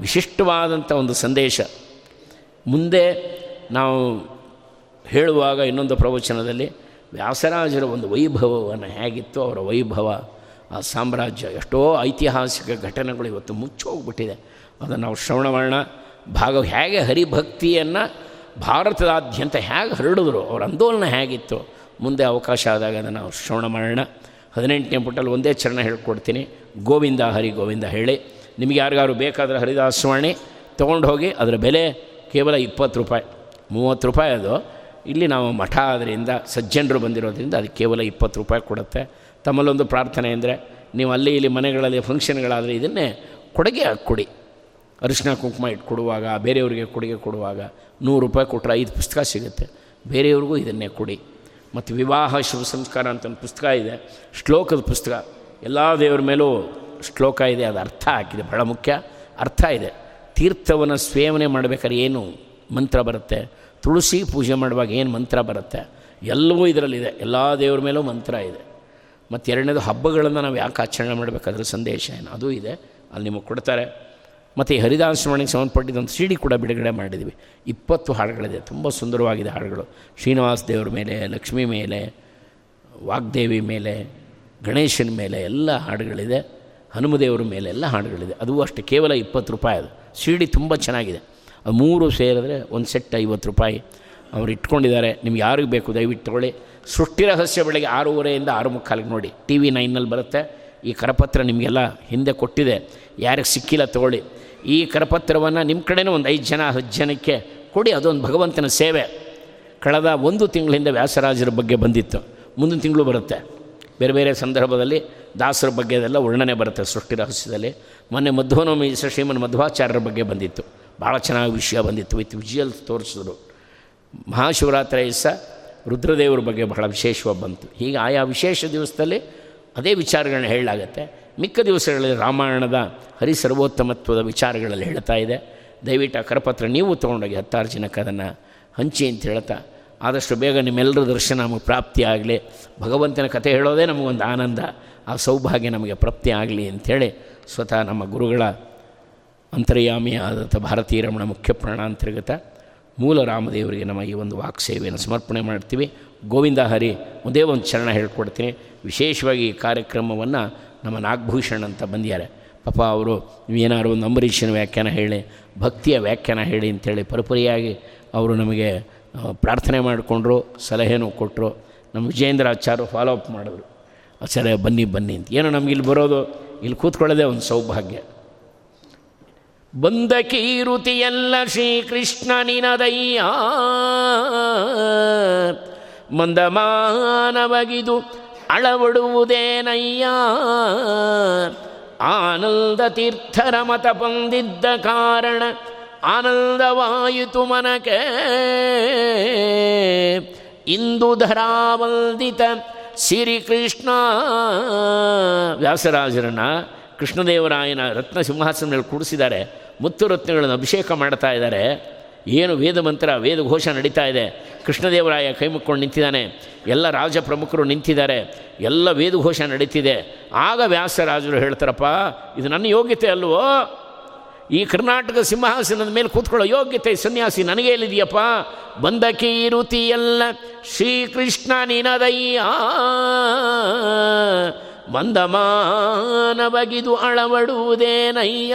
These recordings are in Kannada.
ವಿಶಿಷ್ಟವಾದಂಥ ಒಂದು ಸಂದೇಶ. ಮುಂದೆ ನಾವು ಹೇಳುವಾಗ ಇನ್ನೊಂದು ಪ್ರವಚನದಲ್ಲಿ ವ್ಯಾಸರಾಜರ ಒಂದು ವೈಭವವನ್ನು ಹೇಗಿತ್ತು, ಅವರ ವೈಭವ, ಆ ಸಾಮ್ರಾಜ್ಯ ಎಷ್ಟೋ ಐತಿಹಾಸಿಕ ಘಟನೆಗಳು ಇವತ್ತು ಮುಚ್ಚೋಗ್ಬಿಟ್ಟಿದೆ. ಅದನ್ನು ನಾವು ಶ್ರವಣ ಮಾಡೋಣ. ಭಾಗ ಹೇಗೆ ಹರಿಭಕ್ತಿಯನ್ನು ಭಾರತದಾದ್ಯಂತ ಹೇಗೆ ಹರಡಿದ್ರು, ಅವರ ಆಂದೋಲನ ಹೇಗಿತ್ತು, ಮುಂದೆ ಅವಕಾಶ ಆದಾಗ ಅದನ್ನು ನಾವು ಶ್ರವಣ ಮಾಡೋಣ. ಹದಿನೆಂಟನೇ ಪುಟಲ್ಲಿ ಒಂದೇ ಚರಣ ಹೇಳ್ಕೊಡ್ತೀನಿ. ಗೋವಿಂದ ಹರಿ ಗೋವಿಂದ ಹೇಳಿ. ನಿಮಗೆ ಯಾರಿಗಾರು ಬೇಕಾದರೆ ಹರಿದಾಸವಾಣಿ ತೊಗೊಂಡು ಹೋಗಿ ಅದರ ಬೆಲೆ ಕೇವಲ ಇಪ್ಪತ್ತು ರೂಪಾಯಿ, ಮೂವತ್ತು ರೂಪಾಯಿ ಅದು. ಇಲ್ಲಿ ನಾವು ಮಠ ಆದ್ದರಿಂದ ಸಜ್ಜನರು ಬಂದಿರೋದ್ರಿಂದ ಅದು ಕೇವಲ ಇಪ್ಪತ್ತು ರೂಪಾಯಿ ಕೊಡುತ್ತೆ. ತಮ್ಮಲ್ಲೊಂದು ಪ್ರಾರ್ಥನೆ ಅಂದರೆ ನೀವು ಅಲ್ಲಿ ಇಲ್ಲಿ ಮನೆಗಳಲ್ಲಿ ಫಂಕ್ಷನ್ಗಳಾದರೆ ಇದನ್ನೇ ಕೊಡುಗೆ ಕೊಡಿ ಅರಿಶಿನ ಕುಂಕುಮ ಇಟ್ಟು ಕೊಡುವಾಗ, ಬೇರೆಯವರಿಗೆ ಕೊಡುಗೆ ಕೊಡುವಾಗ ನೂರು ರೂಪಾಯಿ ಕೊಟ್ಟರೆ ಐದು ಪುಸ್ತಕ ಸಿಗುತ್ತೆ. ಬೇರೆಯವ್ರಿಗೂ ಇದನ್ನೇ ಕೊಡಿ. ಮತ್ತು ವಿವಾಹ, ಶುಭ ಸಂಸ್ಕಾರ ಅಂತ ಒಂದು ಪುಸ್ತಕ ಇದೆ. ಶ್ಲೋಕದ ಪುಸ್ತಕ. ಎಲ್ಲ ದೇವರ ಮೇಲೂ ಶ್ಲೋಕ ಇದೆ, ಅದು ಅರ್ಥ ಆಗಿದೆ, ಬಹಳ ಮುಖ್ಯ. ಅರ್ಥ ಇದೆ. ತೀರ್ಥವನ್ನು ಸೇವನೆ ಮಾಡಬೇಕಾದ್ರೆ ಏನು ಮಂತ್ರ ಬರುತ್ತೆ? ತುಳಸಿ ಪೂಜೆ ಮಾಡುವಾಗ ಏನು ಮಂತ್ರ ಬರುತ್ತೆ? ಎಲ್ಲವೂ ಇದರಲ್ಲಿದೆ. ಎಲ್ಲ ದೇವ್ರ ಮೇಲೂ ಮಂತ್ರ ಇದೆ. ಮತ್ತು ಎರಡನೇದು ಹಬ್ಬಗಳನ್ನು ನಾವು ಯಾಕೆ ಆಚರಣೆ ಮಾಡಬೇಕಾದ್ರೆ ಸಂದೇಶ ಏನು? ಅದು ಇದೆ. ಅಲ್ಲಿ ನಿಮಗೆ ಕೊಡ್ತಾರೆ. ಮತ್ತು ಈ ಹರಿದಾಸವಾಣಿಗೆ ಸಂಬಂಧಪಟ್ಟಿದ್ದೊಂದು ಸಿ ಡಿ ಕೂಡ ಬಿಡುಗಡೆ ಮಾಡಿದ್ವಿ. ಇಪ್ಪತ್ತು ಹಾಡುಗಳಿದೆ. ತುಂಬ ಸುಂದರವಾಗಿದೆ ಹಾಡುಗಳು. ಶ್ರೀನಿವಾಸ ದೇವ್ರ ಮೇಲೆ, ಲಕ್ಷ್ಮಿ ಮೇಲೆ, ವಾಗ್ದೇವಿ ಮೇಲೆ, ಗಣೇಶನ ಮೇಲೆ ಎಲ್ಲ ಹಾಡುಗಳಿದೆ. ಹನುಮದೇವ್ರ ಮೇಲೆಲ್ಲ ಹಾಡುಗಳಿದೆ. ಅದು ಅಷ್ಟೇ, ಕೇವಲ ಇಪ್ಪತ್ತು ರೂಪಾಯಿ ಅದು. ಸಿ ಡಿ ತುಂಬ ಚೆನ್ನಾಗಿದೆ. ಅದು ಮೂರು ಸೇರಿದ್ರೆ ಒಂದು ಸೆಟ್ ಐವತ್ತು ರೂಪಾಯಿ. ಅವ್ರು ಇಟ್ಕೊಂಡಿದ್ದಾರೆ. ನಿಮ್ಗೆ ಯಾರಿಗೆ ಬೇಕು, ದಯವಿಟ್ಟು ತೊಗೊಳ್ಳಿ. ಸೃಷ್ಟಿ ರಹಸ್ಯ ಬೆಳಗ್ಗೆ ಆರೂವರೆಯಿಂದ ಆರು ಮುಕ್ಕಾಲಿಗೆ ನೋಡಿ. ಟಿ ವಿ ನೈನಲ್ಲಿ ಬರುತ್ತೆ. ಈ ಕರಪತ್ರ ನಿಮಗೆಲ್ಲ ಹಿಂದೆ ಕೊಟ್ಟಿದೆ. ಯಾರಿಗೆ ಸಿಕ್ಕಿಲ್ಲ ತೊಗೊಳ್ಳಿ. ಈ ಕರಪತ್ರವನ್ನು ನಿಮ್ಮ ಕಡೆನೂ ಒಂದು ಐದು ಜನ ಹತ್ತು ಜನಕ್ಕೆ ಕೊಡಿ. ಅದೊಂದು ಭಗವಂತನ ಸೇವೆ. ಕಳೆದ ಒಂದು ತಿಂಗಳಿಂದ ವ್ಯಾಸರಾಜರ ಬಗ್ಗೆ ಬಂದಿತ್ತು. ಮುಂದಿನ ತಿಂಗಳು ಬರುತ್ತೆ. ಬೇರೆ ಬೇರೆ ಸಂದರ್ಭದಲ್ಲಿ ದಾಸರ ಬಗ್ಗೆ ಅದೆಲ್ಲ ವರ್ಣನೆ ಬರುತ್ತೆ ಸೃಷ್ಟಿ ರಹಸ್ಯದಲ್ಲಿ. ಮೊನ್ನೆ ಮಧ್ವನವಮಿ ಶ್ರೀಮನ್ ಮಧ್ವಾಚಾರ್ಯರ ಬಗ್ಗೆ ಬಂದಿತ್ತು. ಭಾಳ ಚೆನ್ನಾಗಿ ವಿಷಯ ಬಂದಿತ್ತು. ವಿತ್ ವಿಜುವಲ್ಸ್ ತೋರಿಸಿದ್ರು. ಮಹಾಶಿವರಾತ್ರಿ ದಿವಸ ರುದ್ರದೇವರ ಬಗ್ಗೆ ಬಹಳ ವಿಶೇಷವಾಗಿ ಬಂತು. ಹೀಗೆ ಆಯಾ ವಿಶೇಷ ದಿವಸದಲ್ಲಿ ಅದೇ ವಿಚಾರಗಳನ್ನ ಹೇಳಲಾಗತ್ತೆ. ಮಿಕ್ಕ ದಿವಸಗಳಲ್ಲಿ ರಾಮಾಯಣದ ಹರಿ ಸರ್ವೋತ್ತಮತ್ವದ ವಿಚಾರಗಳಲ್ಲಿ ಹೇಳ್ತಾ ಇದೆ. ದಯವಿಟ್ಟು ಆ ಕರಪತ್ರ ನೀವು ತೊಗೊಂಡೋಗಿ ಹತ್ತಾರು ಜನಕ್ಕೆ ಅದನ್ನು ಹಂಚಿ ಅಂತ ಹೇಳ್ತಾ, ಆದಷ್ಟು ಬೇಗ ನಿಮ್ಮೆಲ್ಲರ ದರ್ಶನ ನಮಗೆ ಪ್ರಾಪ್ತಿಯಾಗಲಿ. ಭಗವಂತನ ಕಥೆ ಹೇಳೋದೇ ನಮಗೊಂದು ಆನಂದ. ಆ ಸೌಭಾಗ್ಯ ನಮಗೆ ಪ್ರಾಪ್ತಿ ಆಗಲಿ ಅಂಥೇಳಿ ಸ್ವತಃ ನಮ್ಮ ಗುರುಗಳ ಅಂತರ್ಯಾಮಿ ಆದಂಥ ಭಾರತೀಯ ರಮಣ ಮುಖ್ಯ ಪ್ರಾಣಾಂತರ್ಗತ ಮೂಲ ರಾಮದೇವರಿಗೆ ನಮ್ಮ ಈ ಒಂದು ವಾಕ್ಸೇವೆಯನ್ನು ಸಮರ್ಪಣೆ ಮಾಡ್ತೀವಿ. ಗೋವಿಂದ ಹರಿ, ಒಂದೇ ಒಂದು ಚರಣ ಹೇಳ್ಕೊಡ್ತೀನಿ. ವಿಶೇಷವಾಗಿ ಈ ಕಾರ್ಯಕ್ರಮವನ್ನು ನಮ್ಮ ನಾಗಭೂಷಣ್ ಅಂತ ಬಂದಿದ್ದಾರೆ. ಪಾಪ ಅವರು ಏನಾದ್ರು ಒಂದು ಅಂಬರೀಷನ ವ್ಯಾಖ್ಯಾನ ಹೇಳಿ, ಭಕ್ತಿಯ ವ್ಯಾಖ್ಯಾನ ಹೇಳಿ ಅಂತೇಳಿ ಪರಪರಿಯಾಗಿ ಅವರು ನಮಗೆ ಪ್ರಾರ್ಥನೆ ಮಾಡಿಕೊಂಡ್ರು, ಸಲಹೆನೂ ಕೊಟ್ಟರು. ನಮ್ಮ ವಿಜೇಂದ್ರ ಆಚಾರ್ಯ ಫಾಲೋ ಅಪ್ ಮಾಡಿದ್ರು. ಆಚಾರ್ಯ ಬನ್ನಿ ಬನ್ನಿ ಅಂತ. ಏನೋ ನಮ್ಗೆ ಇಲ್ಲಿ ಬರೋದು, ಇಲ್ಲಿ ಕೂತ್ಕೊಳ್ಳೋದೇ ಒಂದು ಸೌಭಾಗ್ಯ. ಬಂದ ಕೀರುತಿಯಲ್ಲ ಶ್ರೀಕೃಷ್ಣ ಮಂದ ಮಾನವಗಿದು ಅಳವಡುವುದೇನಯ್ಯ. ಆನಂದ ತೀರ್ಥರ ಮತ ಬಂದಿದ್ದ ಕಾರಣ ಆನಂದವಾಯಿತು ಮನಕೆ ಇಂದು ಧರಾವಂದಿತ ಶ್ರೀಕೃಷ್ಣ. ವ್ಯಾಸರಾಜರನ್ನ ಕೃಷ್ಣದೇವರಾಯನ ರತ್ನ ಸಿಂಹಾಸನದಲ್ಲಿ ಕೂಡಿಸಿದ್ದಾರೆ. ಮುತ್ತು ರತ್ನಗಳನ್ನು ಅಭಿಷೇಕ ಮಾಡ್ತಾ ಇದ್ದಾರೆ. ಏನು ವೇದ ಮಂತ್ರ, ವೇದ ಘೋಷ ನಡೀತಾ ಇದೆ. ಕೃಷ್ಣದೇವರಾಯ ಕೈ ಮುಕ್ಕೊಂಡು ನಿಂತಿದ್ದಾನೆ. ಎಲ್ಲ ರಾಜ ಪ್ರಮುಖರು ನಿಂತಿದ್ದಾರೆ. ಎಲ್ಲ ವೇದ ಘೋಷ ನಡೀತಿದೆ. ಆಗ ವ್ಯಾಸರಾಜರು ಹೇಳ್ತಾರಪ್ಪ, ಇದು ನನ್ನ ಯೋಗ್ಯತೆ ಅಲ್ವೋ? ಈ ಕರ್ನಾಟಕ ಸಿಂಹಾಸನದ ಮೇಲೆ ಕೂತ್ಕೊಳ್ಳೋ ಯೋಗ್ಯತೆ ಸನ್ಯಾಸಿ ನನಗೆ ಎಲ್ಲಿದೆಯಪ್ಪ? ಬಂದ ಕೀರುತಿಯಲ್ಲ ಶ್ರೀಕೃಷ್ಣ ನಿನದಯ್ಯ ಮಂದಮಾನವಗಿದು ಅಳವಡುವುದೇನಯ್ಯ?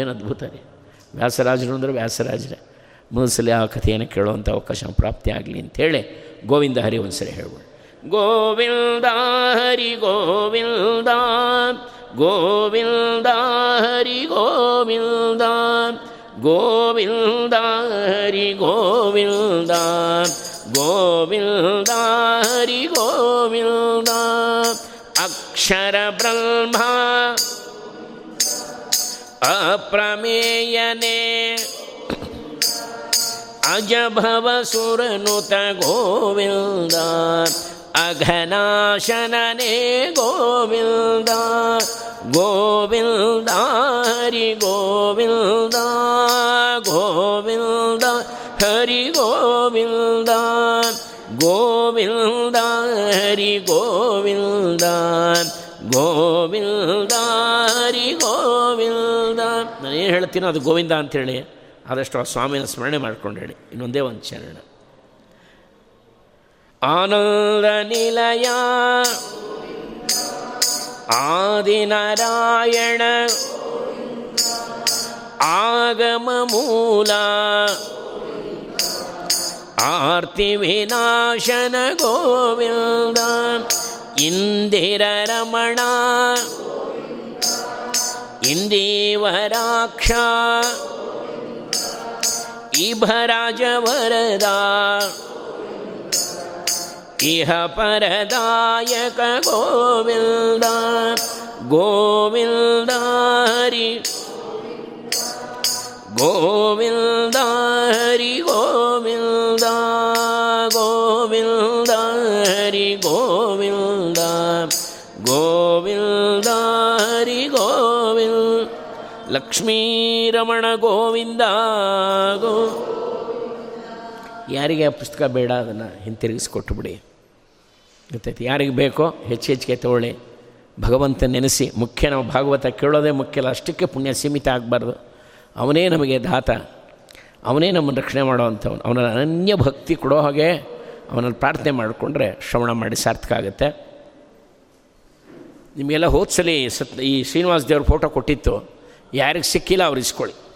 ಏನು ಅದ್ಭುತ ರೀ. ವ್ಯಾಸರಾಜರು ಅಂದರೆ ವ್ಯಾಸರಾಜರೇ. ಮನಸ್ಸಲ್ಲಿ ಆ ಕಥೆಯನ್ನು ಕೇಳುವಂಥ ಅವಕಾಶ ಪ್ರಾಪ್ತಿ ಆಗಲಿ ಅಂಥೇಳಿ ಗೋವಿಂದ ಹರಿ ಒಂದ್ಸರಿ ಹೇಳ್ಬೋದು. ಗೋವಿಂದ ಹರಿ ಗೋವಿಂದ ಗೋವಿಂದ ಹರಿ ಗೋವಿಂದ ಗೋವಿಂದ ಹರಿ ಗೋವಿಂದ ಗೋವಿಂದ ಹರಿ ಗೋವಿಂದ. ಅಕ್ಷರ ಬ್ರಹ್ಮ ಅಪ್ರಮೇಯನೇ, ಅಜಭವ ಸುರನುತ ಗೋವಿಂದ ಅಘನಾಶನನೇ ಗೋವಿಂದ ಗೋವಿಂದ ಹರಿ ಗೋವಿಂದ ಗೋವಿಂದ ಹರಿ ಗೋವಿಂದ ಗೋವಿಂದ ಹರಿ ಗೋವಿಂದ ಗೋವಿಂದ ಹರಿ ಗೋವಿಂದ ಏನು ಹೇಳ್ತೀನೋ ಅದು ಗೋವಿಂದ ಅಂತೇಳಿ ಆದಷ್ಟು ಆ ಸ್ವಾಮಿನ ಸ್ಮರಣೆ ಮಾಡ್ಕೊಂಡು ಹೇಳಿ. ಇನ್ನೊಂದೇ ಒಂದು ಚರಣ ಆನಂದ ನಿಲಯ. ಆದಿನಾರಾಯಣ ಆಗಮ ಮೂಲ. ಆರ್ತಿ ವಿನಾಶನ ಗೋವಿಂದ. ರಮಣ ಇಹ ಪರದಾಯಕ ಗೋವಿಂದ ಗೋವಿಂದ ಗೋವಿಂದ ಗೋವಿಂದ ಗೋವಿಂದ ಗೋವಿಂದ ಗೋವಿಂದ ಹರಿ ಗೋವಿಂದ ಲಕ್ಷ್ಮೀರಮಣ ಗೋವಿಂದ ಯಾರಿಗೆ ಪುಸ್ತಕ ಬೇಡ ಅದನ್ನು ಹಿಂತಿರುಗಿಸ್ಕೊಟ್ಟು ಬಿಡಿ. ಗೊತ್ತೈತಿ ಯಾರಿಗೆ ಬೇಕೋ ಹೆಚ್ಚು ಹೆಚ್ಚಿಗೆ ತಗೊಳ್ಳಿ. ಭಗವಂತ ನೆನೆಸಿ, ಮುಖ್ಯ ನಾವು ಭಾಗವತ ಕೇಳೋದೇ ಮುಖ್ಯ ಅಲ್ಲ, ಅಷ್ಟಕ್ಕೆ ಪುಣ್ಯ ಸೀಮಿತ ಆಗಬಾರ್ದು. ಅವನೇ ನಮಗೆ ದಾತ. ಅವನೇ ನಮ್ಮನ್ನು ರಕ್ಷಣೆ ಮಾಡೋವಂಥವನು ಅವನ ಅನನ್ಯ ಭಕ್ತಿ ಕೊಡೋ ಹಾಗೆ ಅವನಲ್ಲಿ ಪ್ರಾರ್ಥನೆ ಮಾಡಿಕೊಂಡ್ರೆ ಶ್ರವಣ ಮಾಡಿ ಸಾರ್ಥಕ ಆಗುತ್ತೆ. ನಿಮಗೆಲ್ಲ ಹೋದ್ಸಲಿ ಸತ್, ಈ ಶ್ರೀನಿವಾಸ ದೇವ್ರ ಫೋಟೋ ಕೊಟ್ಟಿತ್ತು. ಯಾರಿಗೆ ಸಿಕ್ಕಿಲ್ಲ ಅವ್ರು ಇಸ್ಕೊಳ್ಳಿ.